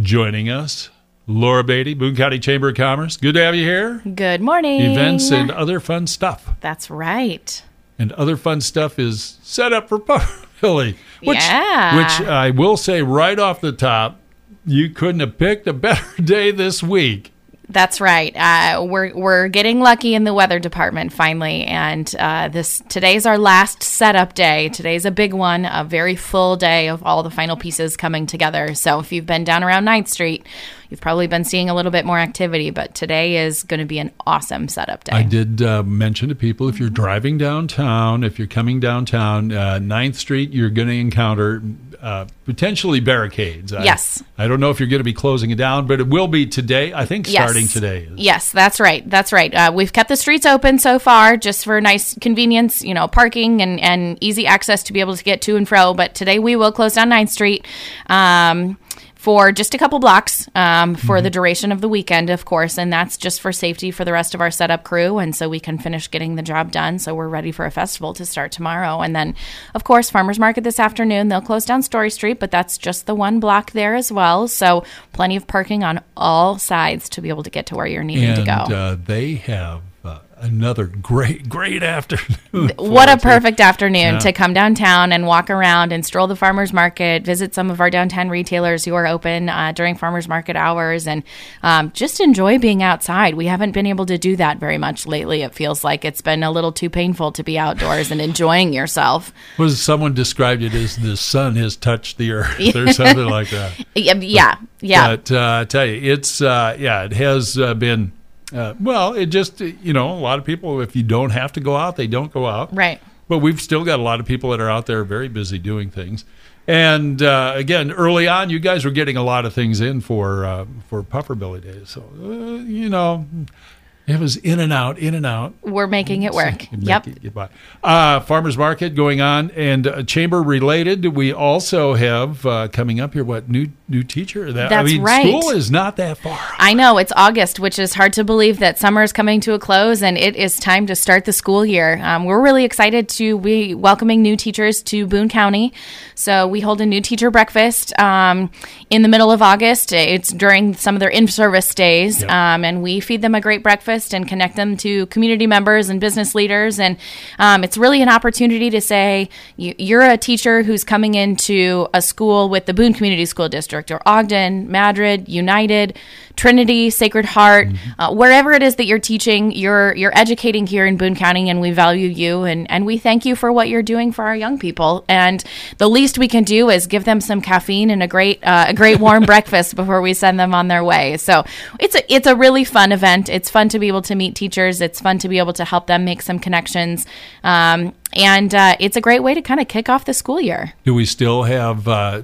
joining us. Laura Bade, Boone County Chamber of Commerce. Good to have you here. Good morning. Events and other fun stuff. That's right. And other fun stuff is set up for Philly. Which, Yeah. Which I will say right off the top, you couldn't have picked a better day this week. That's right. Uh, we're we're getting lucky in the weather department finally, and uh, this today's our last setup day. Today's a big one, a very full day of all the final pieces coming together. So if you've been down around 9th Street, you've probably been seeing a little bit more activity. But today is going to be an awesome setup day. I did uh, mention to people if you're driving downtown, if you're coming downtown, uh, 9th Street, you're going to encounter uh, potentially barricades. I- Yes. I, don't know if you're going to be closing it down, but it will be today. I think starting today. is- Yes, that's right. That's right. Uh, we've kept the streets open so far just for nice convenience, you know, parking and, and easy access to be able to get to and fro. But today we will close down 9th Street. Um, for just a couple blocks um, for the duration of the weekend, of course, and that's just for safety for the rest of our setup crew, and so we can finish getting the job done. So we're ready for a festival to start tomorrow, and then, of course, farmers market this afternoon. They'll close down Story Street, but that's just the one block there as well. So plenty of parking on all sides to be able to get to where you're needing to And go. uh, they have another great, great afternoon. what a perfect afternoon Yeah. to come downtown and walk around and stroll the farmers market, visit some of our downtown retailers who are open uh, during farmers market hours, and um, just enjoy being outside. We haven't been able to do that very much lately. It feels like it's been a little too painful to be outdoors and enjoying yourself. Was someone described it as the sun has touched the earth or something like that? Yeah, yeah, yeah. But uh, I tell you, it's uh, yeah, it has uh, been. Uh, well, it just you know a lot of people. If you don't have to go out, they don't go out. right. But we've still got a lot of people that are out there very busy doing things. And uh, again, early on, you guys were getting a lot of things in for uh, for Pufferbilly Days. So uh, you know, it was in and out, in and out. We're making it work. Make Yep. it get by. Uh, farmers market going on, and uh, chamber related. We also have uh, coming up here. What new new teacher? That I That's mean, right. school is not that far. I know it's August, which is hard to believe that summer is coming to a close and it is time to start the school year. Um, we're really excited to be welcoming new teachers to Boone County. So we hold a new teacher breakfast um, in the middle of August. It's during some of their in-service days, Yep. um, and we feed them a great breakfast and connect them to community members and business leaders. And um, it's really an opportunity to say you, you're a teacher who's coming into a school with the Boone Community School District or Ogden, Madrid, United, Trinity, Sacred Heart, uh, wherever it is that you're teaching, you're you're educating here in Boone County, and we value you and and we thank you for what you're doing for our young people. And the least we can do is give them some caffeine and a great uh, a great warm breakfast before we send them on their way. So it's a it's a really fun event. It's fun to be able to meet teachers. It's fun to be able to help them make some connections. Um, and uh, it's a great way to kind of kick off the school year. Do we still have uh,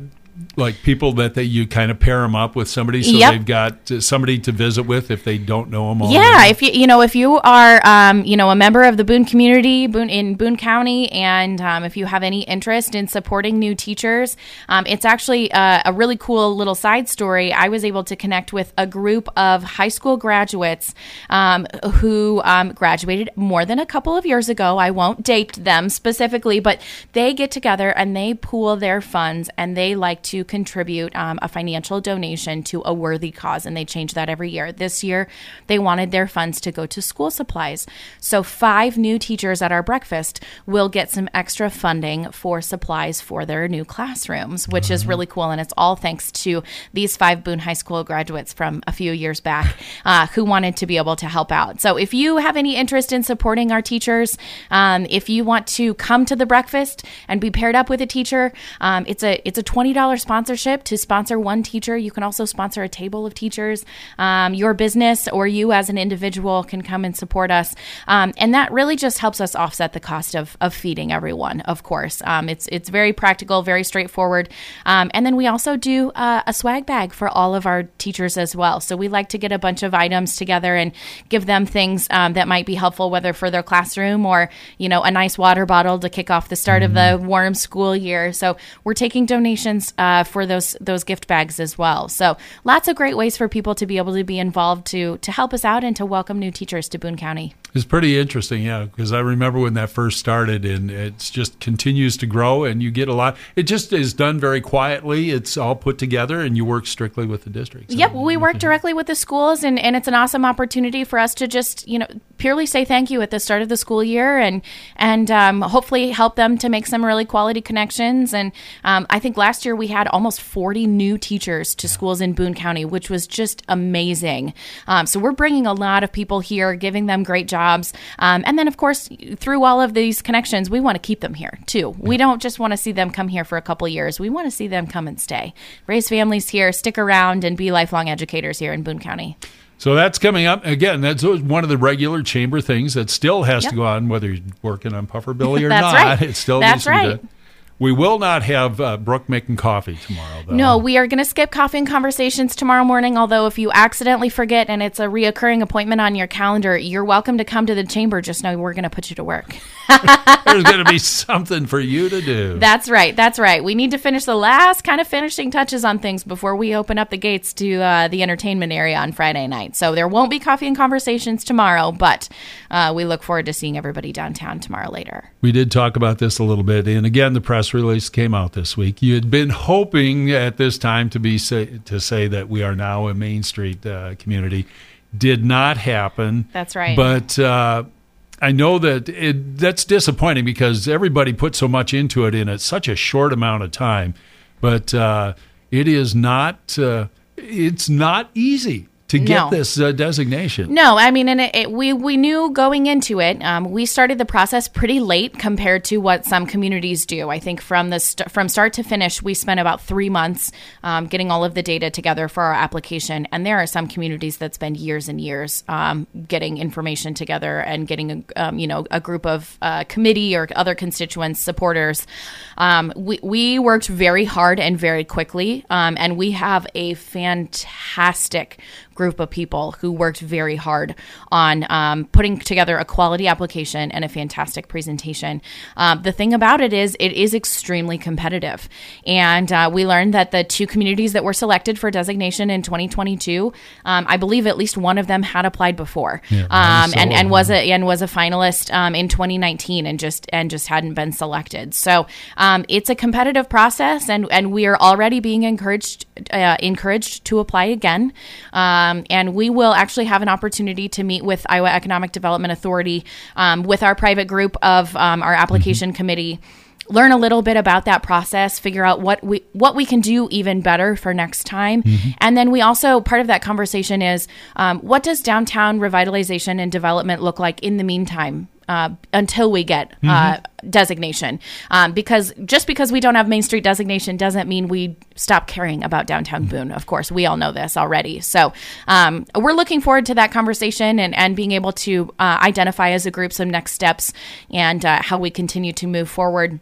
like people that they, you kind of pair them up with somebody so Yep. they've got uh, somebody to visit with if they don't know them all? Yeah, if you you know if you are um, you know a member of the Boone community, Boone in Boone County, and um, if you have any interest in supporting new teachers, um, it's actually uh, a really cool little side story. I was able to connect with a group of high school graduates um, who um, graduated more than a couple of years ago. I won't date them specifically, but they get together and they pool their funds and they like to contribute um, a financial donation to a worthy cause, and they change that every year. This year, they wanted their funds to go to school supplies. So, five new teachers at our breakfast will get some extra funding for supplies for their new classrooms, which is really cool. And it's all thanks to these five Boone High School graduates from a few years back uh, who wanted to be able to help out. So, if you have any interest in supporting our teachers, um, if you want to come to the breakfast and be paired up with a teacher, um, it's a it's a twenty sponsorship to sponsor one teacher. You can also sponsor a table of teachers. Um, your business or you as an individual can come and support us, um, and that really just helps us offset the cost of, of feeding everyone. Of course, um, it's it's very practical, very straightforward, um, and then we also do uh, a swag bag for all of our teachers as well. So we like to get a bunch of items together and give them things um, that might be helpful, whether for their classroom or you know a nice water bottle to kick off the start of the warm school year. So we're taking donations uh, Uh, for those those gift bags as well. So lots of great ways for people to be able to be involved to to help us out and to welcome new teachers to Boone County. It's pretty interesting, yeah, because I remember when that first started, and it just continues to grow, and you get a lot. It just is done very quietly. It's all put together, and you work strictly with the districts. Yep, we work directly with the schools, and, and it's an awesome opportunity for us to just you know purely say thank you at the start of the school year, and and um, hopefully help them to make some really quality connections. And um, I think last year we had almost 40 new teachers to schools in Boone County, which was just amazing. Um, so we're bringing a lot of people here, giving them great jobs. Um, and then, of course, through all of these connections, we want to keep them here too. We don't just want to see them come here for a couple years. We want to see them come and stay, raise families here, stick around, and be lifelong educators here in Boone County. So that's coming up again. That's one of the regular chamber things that still has yep. to go on, whether you're working on Pufferbilly or not. Right. It still that's needs right. to we will not have uh, Brooke making coffee tomorrow, though. No, we are going to skip coffee and conversations tomorrow morning. Although, if you accidentally forget and it's a reoccurring appointment on your calendar, you're welcome to come to the chamber. Just know we're going to put you to work. There's going to be something for you to do. That's right. That's right. We need to finish the last kind of finishing touches on things before we open up the gates to uh, the entertainment area on Friday night. So there won't be coffee and conversations tomorrow, but uh, we look forward to seeing everybody downtown tomorrow later. We did talk about this a little bit, and again, the press release came out this week. You had been hoping at this time to be say, to say that we are now a Main Street uh, community. Did not happen. That's right. But uh, I know that it, that's disappointing because everybody put so much into it in a, such a short amount of time. But uh, it is not. Uh, it's not easy to get no. this uh, designation. No, I mean, and it, it, we we knew going into it. Um, we started the process pretty late compared to what some communities do. I think from the st- from start to finish, we spent about three months um, getting all of the data together for our application. And there are some communities that spend years and years um, getting information together and getting a um, you know a group of uh, committee or other constituents supporters. Um, we we worked very hard and very quickly, um, and we have a fantastic group of people who worked very hard on um, putting together a quality application and a fantastic presentation. Um, the thing about it is, it is extremely competitive. And uh, we learned that the two communities that were selected for designation in 2022, um, I believe at least one of them had applied before, yeah, um, and and was a and was a finalist um, in 2019, and just and just hadn't been selected. So um, it's a competitive process, and and we are already being encouraged uh, encouraged to apply again. Uh, um, and we will actually have an opportunity to meet with Iowa Economic Development Authority um, with our private group of um, our application mm-hmm. committee learn a little bit about that process figure out what we what we can do even better for next time mm-hmm. and then we also part of that conversation is um, what does downtown revitalization and development look like in the meantime uh, until we get uh, mm-hmm. designation. Um, because just because we don't have Main Street designation doesn't mean we stop caring about downtown mm-hmm. Boone. Of course, we all know this already. So um, we're looking forward to that conversation and, and being able to uh, identify as a group some next steps and uh, how we continue to move forward.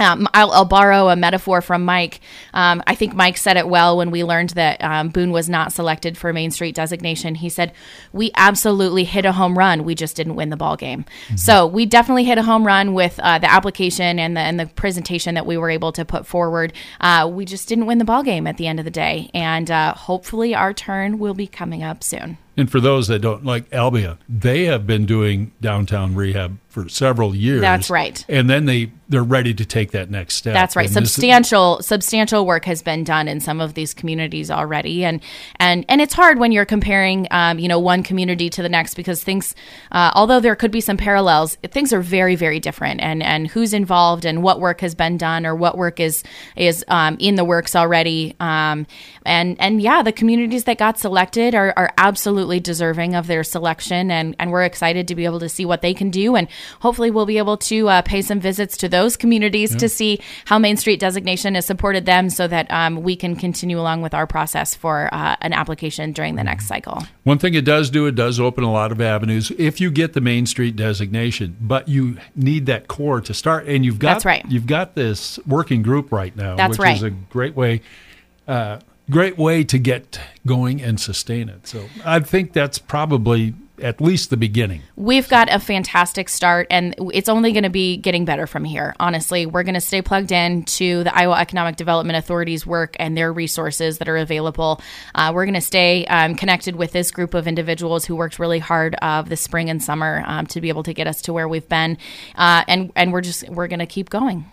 Um, I'll, I'll, borrow a metaphor from Mike. Um, I think Mike said it well when we learned that um, Boone was not selected for Main Street designation. He said, "We absolutely hit a home run. We just didn't win the ball game." Mm-hmm. So we definitely hit a home run with uh, the application and the and the presentation that we were able to put forward. Uh, we just didn't win the ball game at the end of the day, and uh, hopefully our turn will be coming up soon. And for those that don't like Albion, they have been doing downtown rehab for several years. That's right. And then they they're ready to take that next step. That's right. And substantial is, substantial work has been done in some of these communities already, and and and it's hard when you're comparing, um, you know, one community to the next because things, uh, although there could be some parallels, things are very very different, and and who's involved and what work has been done or what work is is um, in the works already, um, and and yeah, the communities that got selected are are absolutely deserving of their selection, and and we're excited to be able to see what they can do and hopefully we'll be able to uh, pay some visits to those communities yeah. to see how Main Street designation has supported them so that um, we can continue along with our process for uh, an application during the next cycle. One thing it does do, it does open a lot of avenues if you get the Main Street designation, but you need that core to start. And you've got, That's right. you've got this working group right now, That's which right. is a great way. Uh, great way to get going and sustain it. So I think that's probably at least the beginning. We've got a fantastic start, and it's only going to be getting better from here. Honestly, we're going to stay plugged in to the Iowa Economic Development Authority's work and their resources that are available. Uh, we're going to stay um, connected with this group of individuals who worked really hard of uh, the spring and summer um, to be able to get us to where we've been, uh, and and we're just we're going to keep going.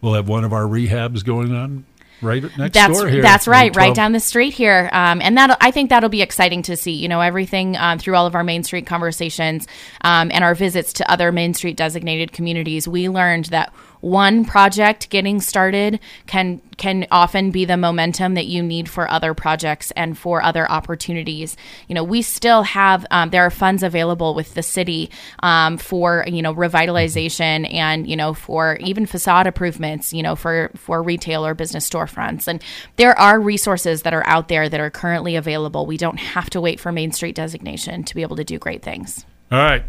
We'll have one of our rehabs going on right next that's, door here. That's right, right down the street here. Um, and that I think that'll be exciting to see. You know, everything um, through all of our Main Street conversations um, and our visits to other Main Street designated communities, we learned that one project getting started can can often be the momentum that you need for other projects and for other opportunities. You know, we still have um, there are funds available with the city um, for you know revitalization and you know for even facade improvements. You know, for for retail or business storefronts, and there are resources that are out there that are currently available. We don't have to wait for Main Street designation to be able to do great things. All right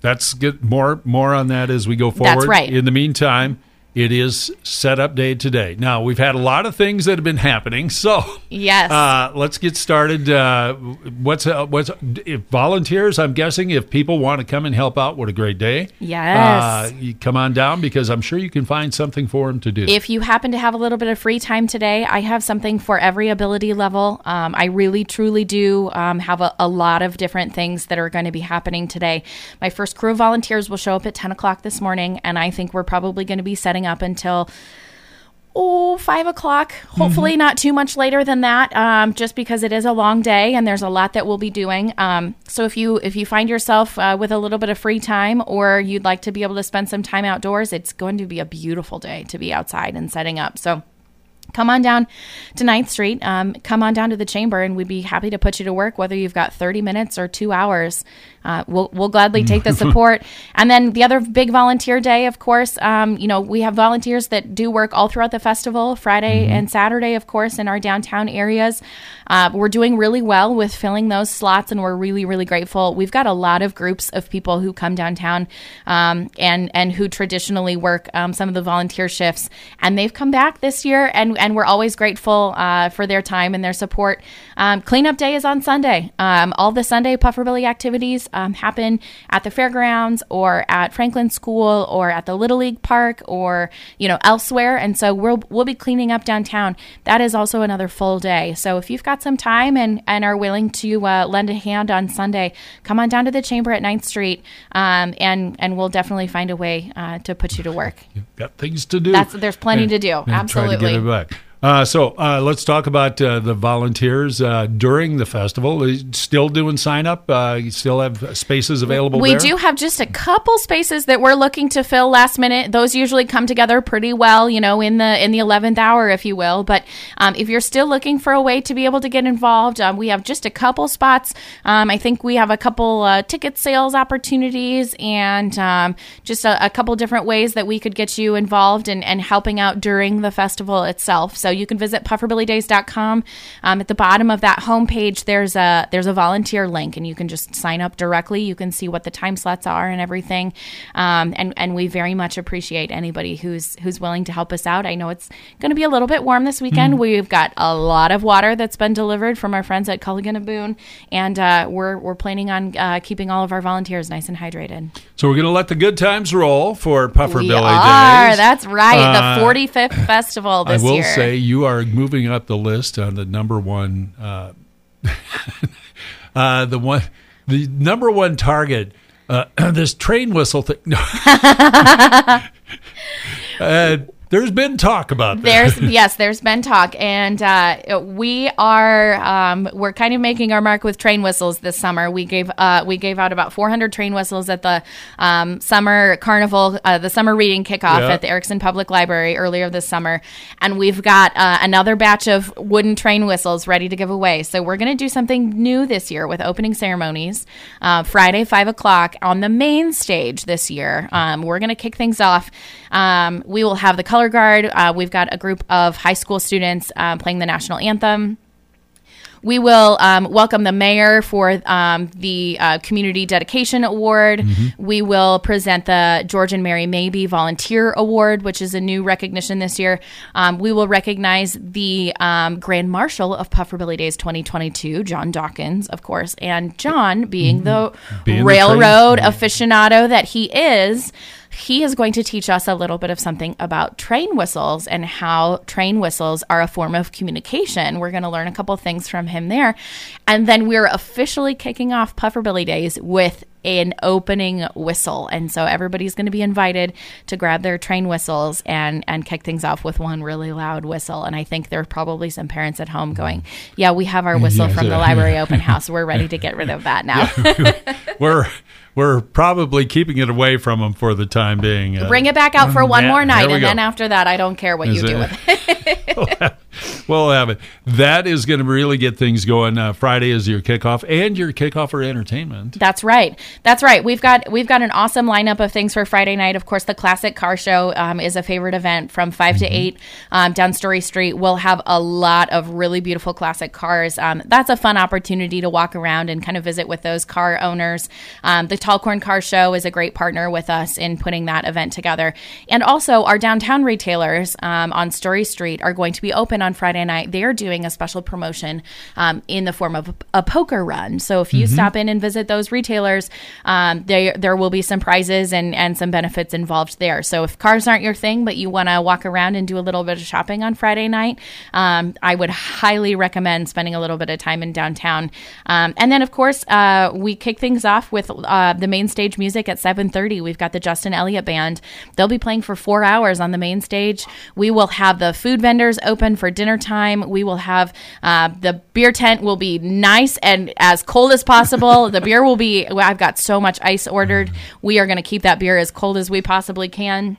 that's get more more on that as we go forward. That's right. In the meantime, it is setup day today. Now we've had a lot of things that have been happening, so yes, uh, let's get started. Uh, what's uh, what's if volunteers? I'm guessing if people want to come and help out, what a great day! Yes, uh, you come on down because I'm sure you can find something for them to do. If you happen to have a little bit of free time today, I have something for every ability level. Um, I really truly do um, have a, a lot of different things that are going to be happening today. My first crew of volunteers will show up at 10 o'clock this morning, and I think we're probably going to be setting up until oh five o'clock. Hopefully mm-hmm. not too much later than that um, just because it is a long day and there's a lot that we'll be doing. Um, so if you if you find yourself uh, with a little bit of free time or you'd like to be able to spend some time outdoors it's going to be a beautiful day to be outside and setting up. So come on down to 9th Street. Um, come on down to the chamber, and we'd be happy to put you to work, whether you've got 30 minutes or two hours. Uh, we'll, we'll gladly take the support. and then the other big volunteer day, of course, um, you know, we have volunteers that do work all throughout the festival, Friday mm-hmm. and Saturday, of course, in our downtown areas. Uh, we're doing really well with filling those slots, and we're really, really grateful. We've got a lot of groups of people who come downtown um, and and who traditionally work um, some of the volunteer shifts, and they've come back this year, and and we're always grateful uh, for their time and their support. Um, cleanup day is on Sunday. Um, all the Sunday Pufferbilly activities um, happen at the fairgrounds or at Franklin School or at the Little League Park or you know elsewhere. And so we'll we'll be cleaning up downtown. That is also another full day. So if you've got some time and and are willing to uh, lend a hand on Sunday, come on down to the chamber at 9th Street, um, and and we'll definitely find a way uh, to put you to work. You've got things to do. That's, there's plenty and, to do. Absolutely. Uh, so uh, let's talk about uh, the volunteers uh, during the festival. Still doing sign up. Uh, you still have spaces available. We there? do have just a couple spaces that we're looking to fill last minute. Those usually come together pretty well, you know, in the in the eleventh hour, if you will. But um, if you're still looking for a way to be able to get involved, um, we have just a couple spots. Um, I think we have a couple uh, ticket sales opportunities and um, just a, a, couple different ways that we could get you involved and, and helping out during the festival itself. So so you can visit pufferbillydays.com. Um, at the bottom of that homepage, there's a there's a volunteer link, and you can just sign up directly. You can see what the time slots are and everything. Um, and and we very much appreciate anybody who's who's willing to help us out. I know it's going to be a little bit warm this weekend. Mm. We've got a lot of water that's been delivered from our friends at Culligan and Boone, and uh, we're we're planning on uh, keeping all of our volunteers nice and hydrated. So we're going to let the good times roll for Puffer we Billy are. Days. That's right. Uh, the 45th festival this year. I will year. say you are moving up the list on the number one. Uh, uh, the one, the number one target. Uh, this train whistle thing. uh, there's been talk about that. There's yes, there's been talk, and uh, we are um, we're kind of making our mark with train whistles this summer. We gave uh, we gave out about 400 train whistles at the um, summer carnival, uh, the summer reading kickoff yeah. at the Ericson Public Library earlier this summer, and we've got uh, another batch of wooden train whistles ready to give away. So we're going to do something new this year with opening ceremonies. Uh, Friday, five o'clock on the main stage this year. Um, we're going to kick things off. Um, we will have the color guard. Uh, we've got a group of high school students uh, playing the national anthem. we will um, welcome the mayor for um, the uh, Community Dedication Award. Mm-hmm. We will present the George and Mary Maybe Volunteer Award, which is a new recognition this year. Um, we will recognize the um, Grand Marshal of Pufferbilly Days 2022, John Dawkins, of course, and John being the Mm-hmm. Being railroad train- aficionado that he is. He is going to teach us a little bit of something about train whistles and how train whistles are a form of communication. We're going to learn a couple things from him there. And then we're officially kicking off Pufferbilly Days with an opening whistle. And so everybody's going to be invited to grab their train whistles and and kick things off with one really loud whistle. And I think there are probably some parents at home going, "Yeah, we have our whistle Yeah, from the library open house. We're ready to get rid of that now." we're we're probably keeping it away from them for the time being. Uh, Bring it back out for one more night, and go. then after that, I don't care what you Is do it- with it. we'll have it. That is going to really get things going. Uh, Friday is your kickoff and your kickoff for entertainment. That's right. That's right. We've got we've got an awesome lineup of things for Friday night. Of course, the classic car show um, is a favorite event from 5 Mm-hmm. to eight um, down Story Street. We'll have a lot of really beautiful classic cars. Um, that's a fun opportunity to walk around and kind of visit with those car owners. Um, the Tall Corn Car Show is a great partner with us in putting that event together. And also, our downtown retailers um, on Story Street are going to be open on Friday night. They are doing a special promotion um, in the form of a, a poker run. So if you stop in and visit those retailers, um, they, there will be some prizes and, and some benefits involved there. So if cars aren't your thing, but you want to walk around and do a little bit of shopping on Friday night, um, I would highly recommend spending a little bit of time in downtown. Um, and then, of course, uh, we kick things off with uh, the main stage music at 7.30. We've got the Justin Elliott Band. They'll be playing for four hours on the main stage. We will have the food vendors open for dinner time. We will have uh, the beer tent will be nice and as cold as possible. the beer will be, I've got so much ice ordered. We are going to keep that beer as cold as we possibly can.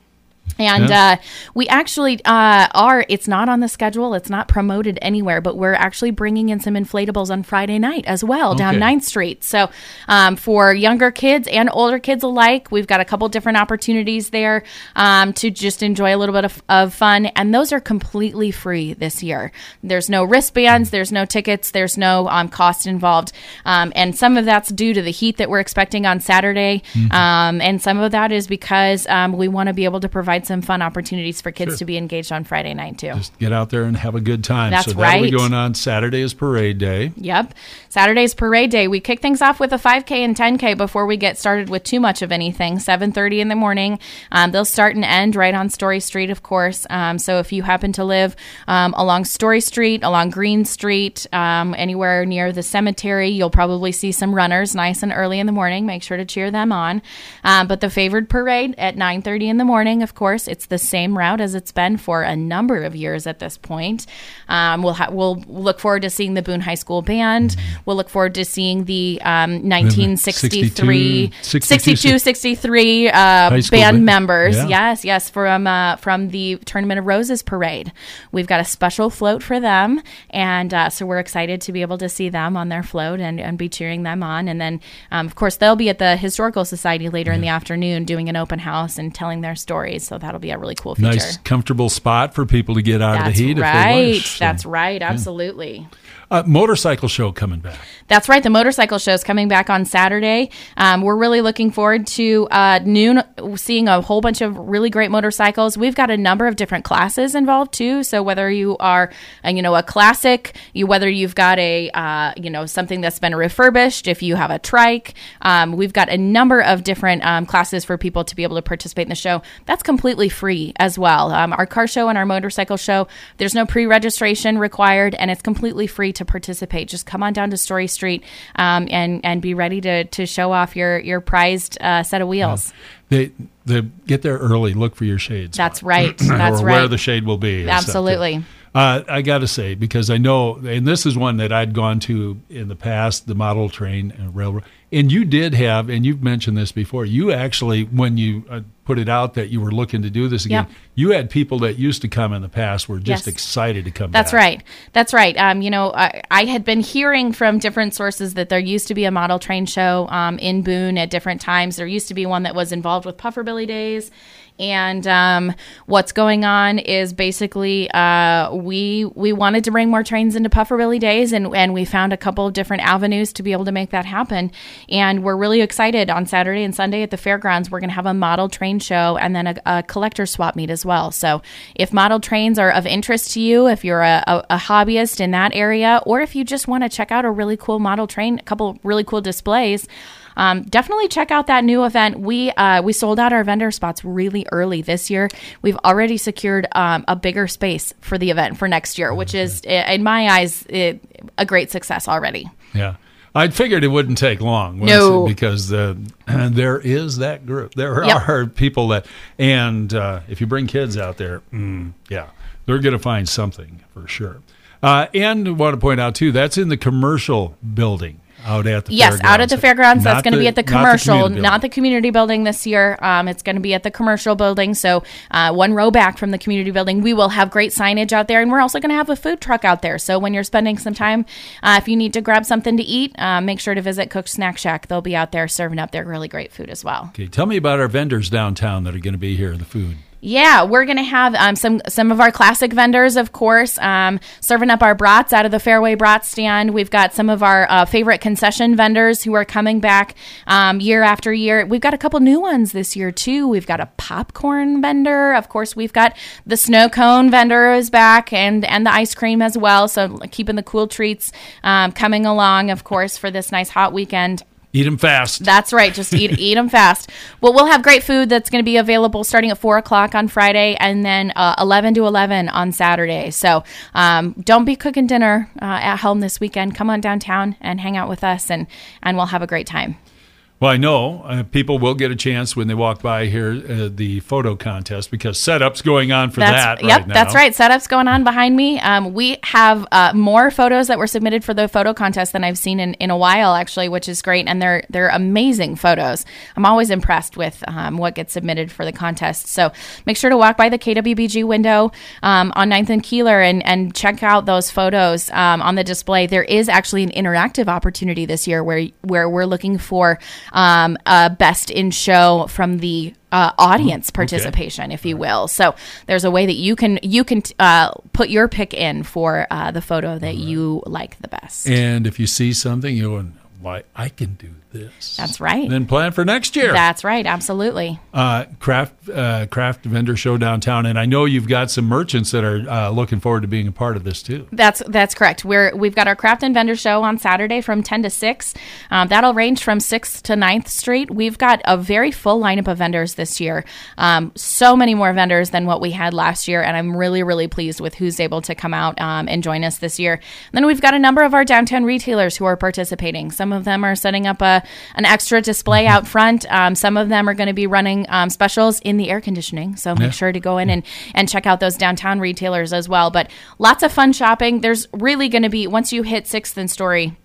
And Yeah. uh, we actually uh, are, it's not on the schedule, it's not promoted anywhere, but we're actually bringing in some inflatables on Friday night as well down Okay. 9th Street. So um, for younger kids and older kids alike, we've got a couple different opportunities there um, to just enjoy a little bit of, of fun. And those are completely free this year. There's no wristbands, there's no tickets, there's no um, cost involved. Um, and some of that's due to the heat that we're expecting on Saturday. Mm-hmm. Um, and some of that is because um, we want to be able to provide some fun opportunities for kids Sure. to be engaged on Friday night too. Just get out there and have a good time. That's so that'll be right. going on Saturday is parade day. Yep. Saturday's parade day. We kick things off with a 5K and 10K before we get started with too much of anything. 7:30 in the morning. Um, they'll start and end right on Story Street, of course. Um, so if you happen to live um, along Story Street, along Green Street, um, anywhere near the cemetery, you'll probably see some runners nice and early in the morning. Make sure to cheer them on. Um, but the favored parade at 9:30 in the morning, of course, it's the same route as it's been for a number of years at this point. Um, we'll ha- we'll look forward to seeing the Boone High School band. We'll look forward to seeing the um, 1963, 62, 62, 63 uh, band band. members. Yeah. Yes, yes, from uh, from the Tournament of Roses parade. We've got a special float for them, and uh, so we're excited to be able to see them on their float and, and be cheering them on. And then, um, of course, they'll be at the Historical Society later in the afternoon doing an open house and telling their stories. So that'll be a really cool feature. Nice, comfortable spot for people to get out That's of the heat right. if they. So, That's right. Absolutely. Uh, motorcycle show coming back. That's right. The motorcycle show is coming back on Saturday. Um, we're really looking forward to uh, noon seeing a whole bunch of really great motorcycles. We've got a number of different classes involved too. So whether you are, uh, you know, a classic, you whether you've got a, uh, you know, something that's been refurbished, if you have a trike, um, we've got a number of different um, classes for people to be able to participate in the show. That's completely free as well. Um, our car show and our motorcycle show, there's no pre-registration required, and it's completely free to participate. Just come on down to Story Street um, and and be ready to to show off your your prized uh, set of wheels. They they get there early. Look for your shades. That's right. That's or right. where the shade will be. and stuff, too. Absolutely. Uh, I got to say because I know, and this is one that I'd gone to in the past, the model train and railroad. And you did have, and you've mentioned this before. You actually, when you uh, put it out that you were looking to do this again, Yeah. you had people that used to come in the past were just Yes. excited to come. That's back. right. That's right. Um, you know, I, I had been hearing from different sources that there used to be a model train show um, in Boone at different times. There used to be one that was involved with Pufferbilly Days. And um, what's going on is basically uh, we we wanted to bring more trains into Pufferbilly Days, and and we found a couple of different avenues to be able to make that happen. And we're really excited on Saturday and Sunday at the fairgrounds. We're going to have a model train show and then a, a, collector swap meet as well. So if model trains are of interest to you, if you're a, a, a hobbyist in that area, or if you just want to check out a really cool model train, a couple really cool displays um, definitely check out that new event. We uh, we sold out our vendor spots really early this year. We've already secured um, a bigger space for the event for next year, which is, in my eyes, it, a great success already. Yeah. I figured it wouldn't take long. No, because uh, there is that group. There yep. are people that, and uh, if you bring kids out there, mm, yeah, they're going to find something for sure. Uh, and want to point out too, that's in the commercial building out at the yes, out at the fairgrounds. That's going to be at the commercial, not the, not the, community building this year. Um, it's going to be at the commercial building. So uh, one row back from the community building, we will have great signage out there, and we're also going to have a food truck out there. So when you're spending some time, uh, if you need to grab something to eat, uh, make sure to visit Cook Snack Shack. They'll be out there serving up their really great food as well. Okay, tell me about our vendors downtown that are going to be here. The food. Yeah, we're gonna have um, some some of our classic vendors, of course, um, serving up our brats out of the Fairway Brat stand. We've got some of our uh, favorite concession vendors who are coming back um, year after year. We've got a couple new ones this year too. We've got a popcorn vendor, of course. We've got the snow cone vendor is back, and and the ice cream as well. So keeping the cool treats um, coming along, of course, for this nice hot weekend. Eat them fast. That's right. Just eat eat them fast. Well, we'll have great food that's going to be available starting at four o'clock on Friday and then uh, eleven to eleven on Saturday. So um, don't be cooking dinner uh, at home this weekend. Come on downtown and hang out with us, and and we'll have a great time. Well, I know uh, people will get a chance when they walk by here uh, the photo contest because setup's going on for that's, that. Yep, right now. that's right. Setup's going on behind me. Um, we have uh, more photos that were submitted for the photo contest than I've seen in, in a while, actually, which is great, and they're they're amazing photos. I'm always impressed with um, what gets submitted for the contest. So make sure to walk by the KWBG window um, on 9th and Keeler and and check out those photos um, on the display. There is actually an interactive opportunity this year where where we're looking for um, a best in show from the uh, audience participation, okay. if you will. So there's a way that you can you can uh, put your pick in for uh, the photo that right. you like the best. And if you see something, you why I can do this. That's right. Then plan for next year. That's right. Absolutely. Uh, craft uh, craft vendor show downtown, and I know you've got some merchants that are uh, looking forward to being a part of this too. That's that's correct. We're we've got our craft and vendor show on Saturday from ten to six. Um, that'll range from Sixth to 9th Street. We've got a very full lineup of vendors this year. Um, so many more vendors than what we had last year, and I'm really really pleased with who's able to come out um, and join us this year. And then we've got a number of our downtown retailers who are participating. Some of them are setting up a an extra display out front. Um, some of them are going to be running um, specials in the air conditioning, so make yeah. sure to go in and, and check out those downtown retailers as well. But lots of fun shopping. There's really going to be, once you hit 6th and Story,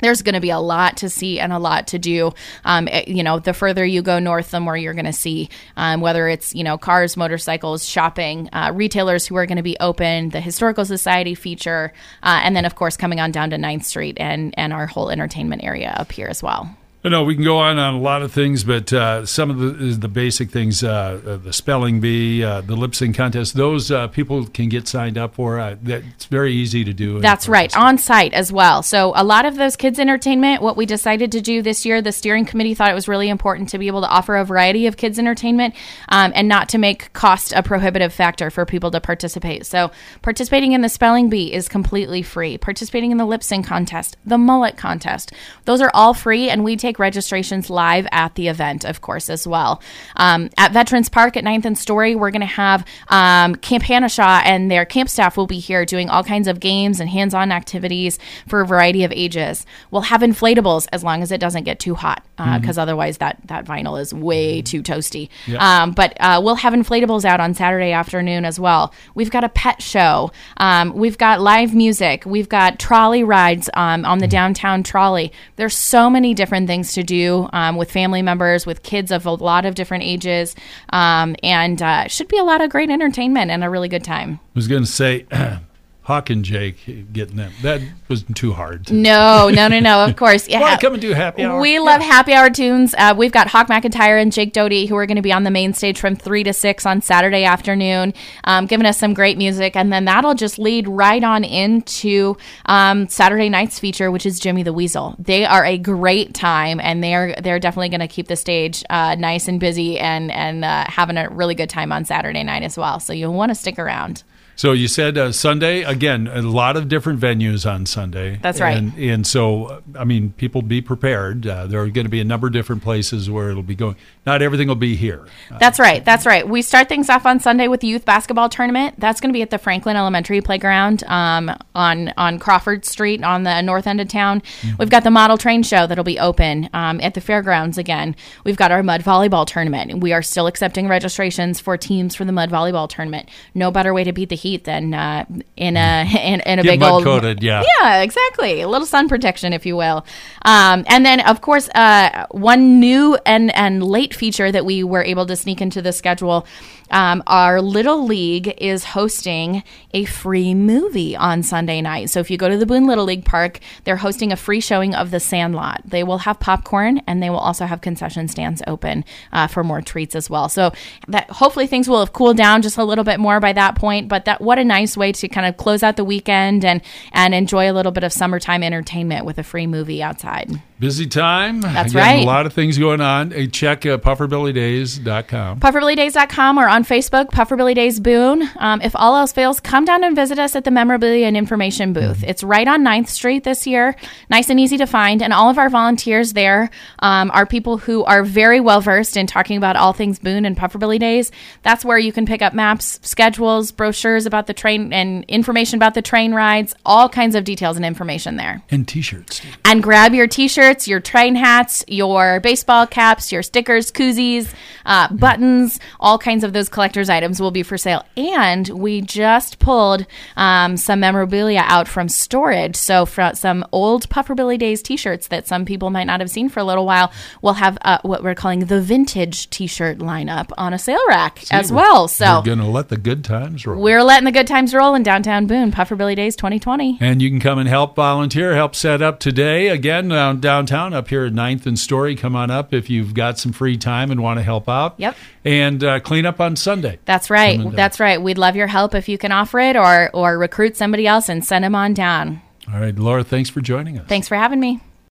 there's going to be a lot to see and a lot to do. Um, it, you know, the further you go north, the more you're going to see. Um, whether it's you know cars, motorcycles, shopping, uh, retailers who are going to be open, the historical society feature, uh, and then of course coming on down to 9th Street and and our whole entertainment area up here as well. Know we can go on on a lot of things, but uh, some of the the basic things, uh, uh, the spelling bee, uh, the lip sync contest, those uh, people can get signed up for. Uh, it's very easy to do. That's right, on site as well. So a lot of those kids entertainment. What we decided to do this year, the steering committee thought it was really important to be able to offer a variety of kids entertainment um, and not to make cost a prohibitive factor for people to participate. So participating in the spelling bee is completely free. Participating in the lip sync contest, the mullet contest, those are all free, and we take take registrations live at the event, of course, as well. Um, at Veterans Park at 9th and Story, we're going to have um, Camp Hantesa and their camp staff will be here doing all kinds of games and hands on activities for a variety of ages. We'll have inflatables as long as it doesn't get too hot, because uh, mm-hmm. otherwise that, that vinyl is way too toasty. Yep. Um, but uh, we'll have inflatables out on Saturday afternoon as well. We've got a pet show. Um, we've got live music. We've got trolley rides um, on the mm-hmm. downtown trolley. There's so many different things things to do um, with family members, with kids of a lot of different ages, um, and uh, should be a lot of great entertainment and a really good time. I was going to say. Hawk and Jake getting them. That was too hard. No, no, no, no. Of course, yeah. Come and do happy hour? We love happy hour tunes. Uh, we've got Hawk McIntyre and Jake Doty who are going to be on the main stage from three to six on Saturday afternoon, um, giving us some great music, and then that'll just lead right on into um, Saturday night's feature, which is Jimmy the Weasel. They are a great time, and they're they're definitely going to keep the stage uh, nice and busy and and uh, having a really good time on Saturday night as well. So you'll want to stick around. So you said uh, Sunday again, a lot of different venues on Sunday. That's right. And, and so, I mean, people be prepared. Uh, there are going to be a number of different places where it'll be going. Not everything will be here. That's right. That's right. We start things off on Sunday with the youth basketball tournament. That's going to be at the Franklin Elementary Playground um, on on Crawford Street on the north end of town. Mm-hmm. We've got the model train show that'll be open um, at the fairgrounds again. We've got our mud volleyball tournament. We are still accepting registrations for teams for the mud volleyball tournament. No better way to beat the heat than uh, in a in, in a Get big mud old coated, yeah, yeah, exactly, a little sun protection, if you will. Um, and then, of course, uh, one new and and late feature that we were able to sneak into the schedule um, our Little League is hosting a free movie on Sunday night. So if you go to the Boone Little League Park, they're hosting a free showing of The Sandlot. They will have popcorn and they will also have concession stands open uh, for more treats as well. So that hopefully things will have cooled down just a little bit more by that point. But that what a nice way to kind of close out the weekend and and enjoy a little bit of summertime entertainment with a free movie outside. Busy time. That's Again, right. A lot of things going on. Hey, check uh, pufferbillydays.com. Pufferbillydays.com or on Facebook, Pufferbilly Days Boone. Um, if all else fails, come down and visit us at the Memorabilia and Information booth. It's right on 9th Street this year. Nice and easy to find. And all of our volunteers there um, are people who are very well versed in talking about all things Boone and Pufferbilly Days. That's where you can pick up maps, schedules, brochures about the train, and information about the train rides, all kinds of details and information there. And t shirts. And grab your t shirts shirts, your train hats, your baseball caps, your stickers, koozies, uh, buttons, all kinds of those collector's items will be for sale. And we just pulled um, some memorabilia out from storage. So, for some old Pufferbilly Days t shirts that some people might not have seen for a little while, we'll have uh, what we're calling the vintage t shirt lineup on a sale rack See, as well. So, we're going to let the good times roll. We're letting the good times roll in downtown Boone, Pufferbilly Days 2020. And you can come and help volunteer, help set up today. Again, uh, down downtown up here at 9th and Story. Come on up if you've got some free time and want to help out. Yep. And uh, clean up on Sunday. That's right. That's right. We'd love your help if you can offer it or, or recruit somebody else and send them on down. All right, Laura, thanks for joining us. Thanks for having me.